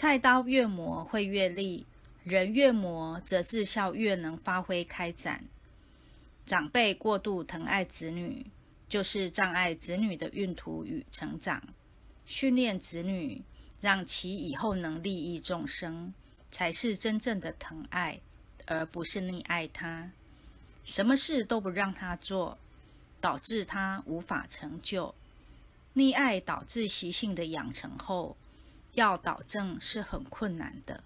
菜刀越磨会越利，人越磨则智孝越能发挥开展。长辈过度疼爱子女，就是障碍子女的运途与成长。训练子女，让其以后能利益众生，才是真正的疼爱，而不是溺爱他。什么事都不让他做，导致他无法成就。溺爱导致习性的养成后，要导正是很困难的。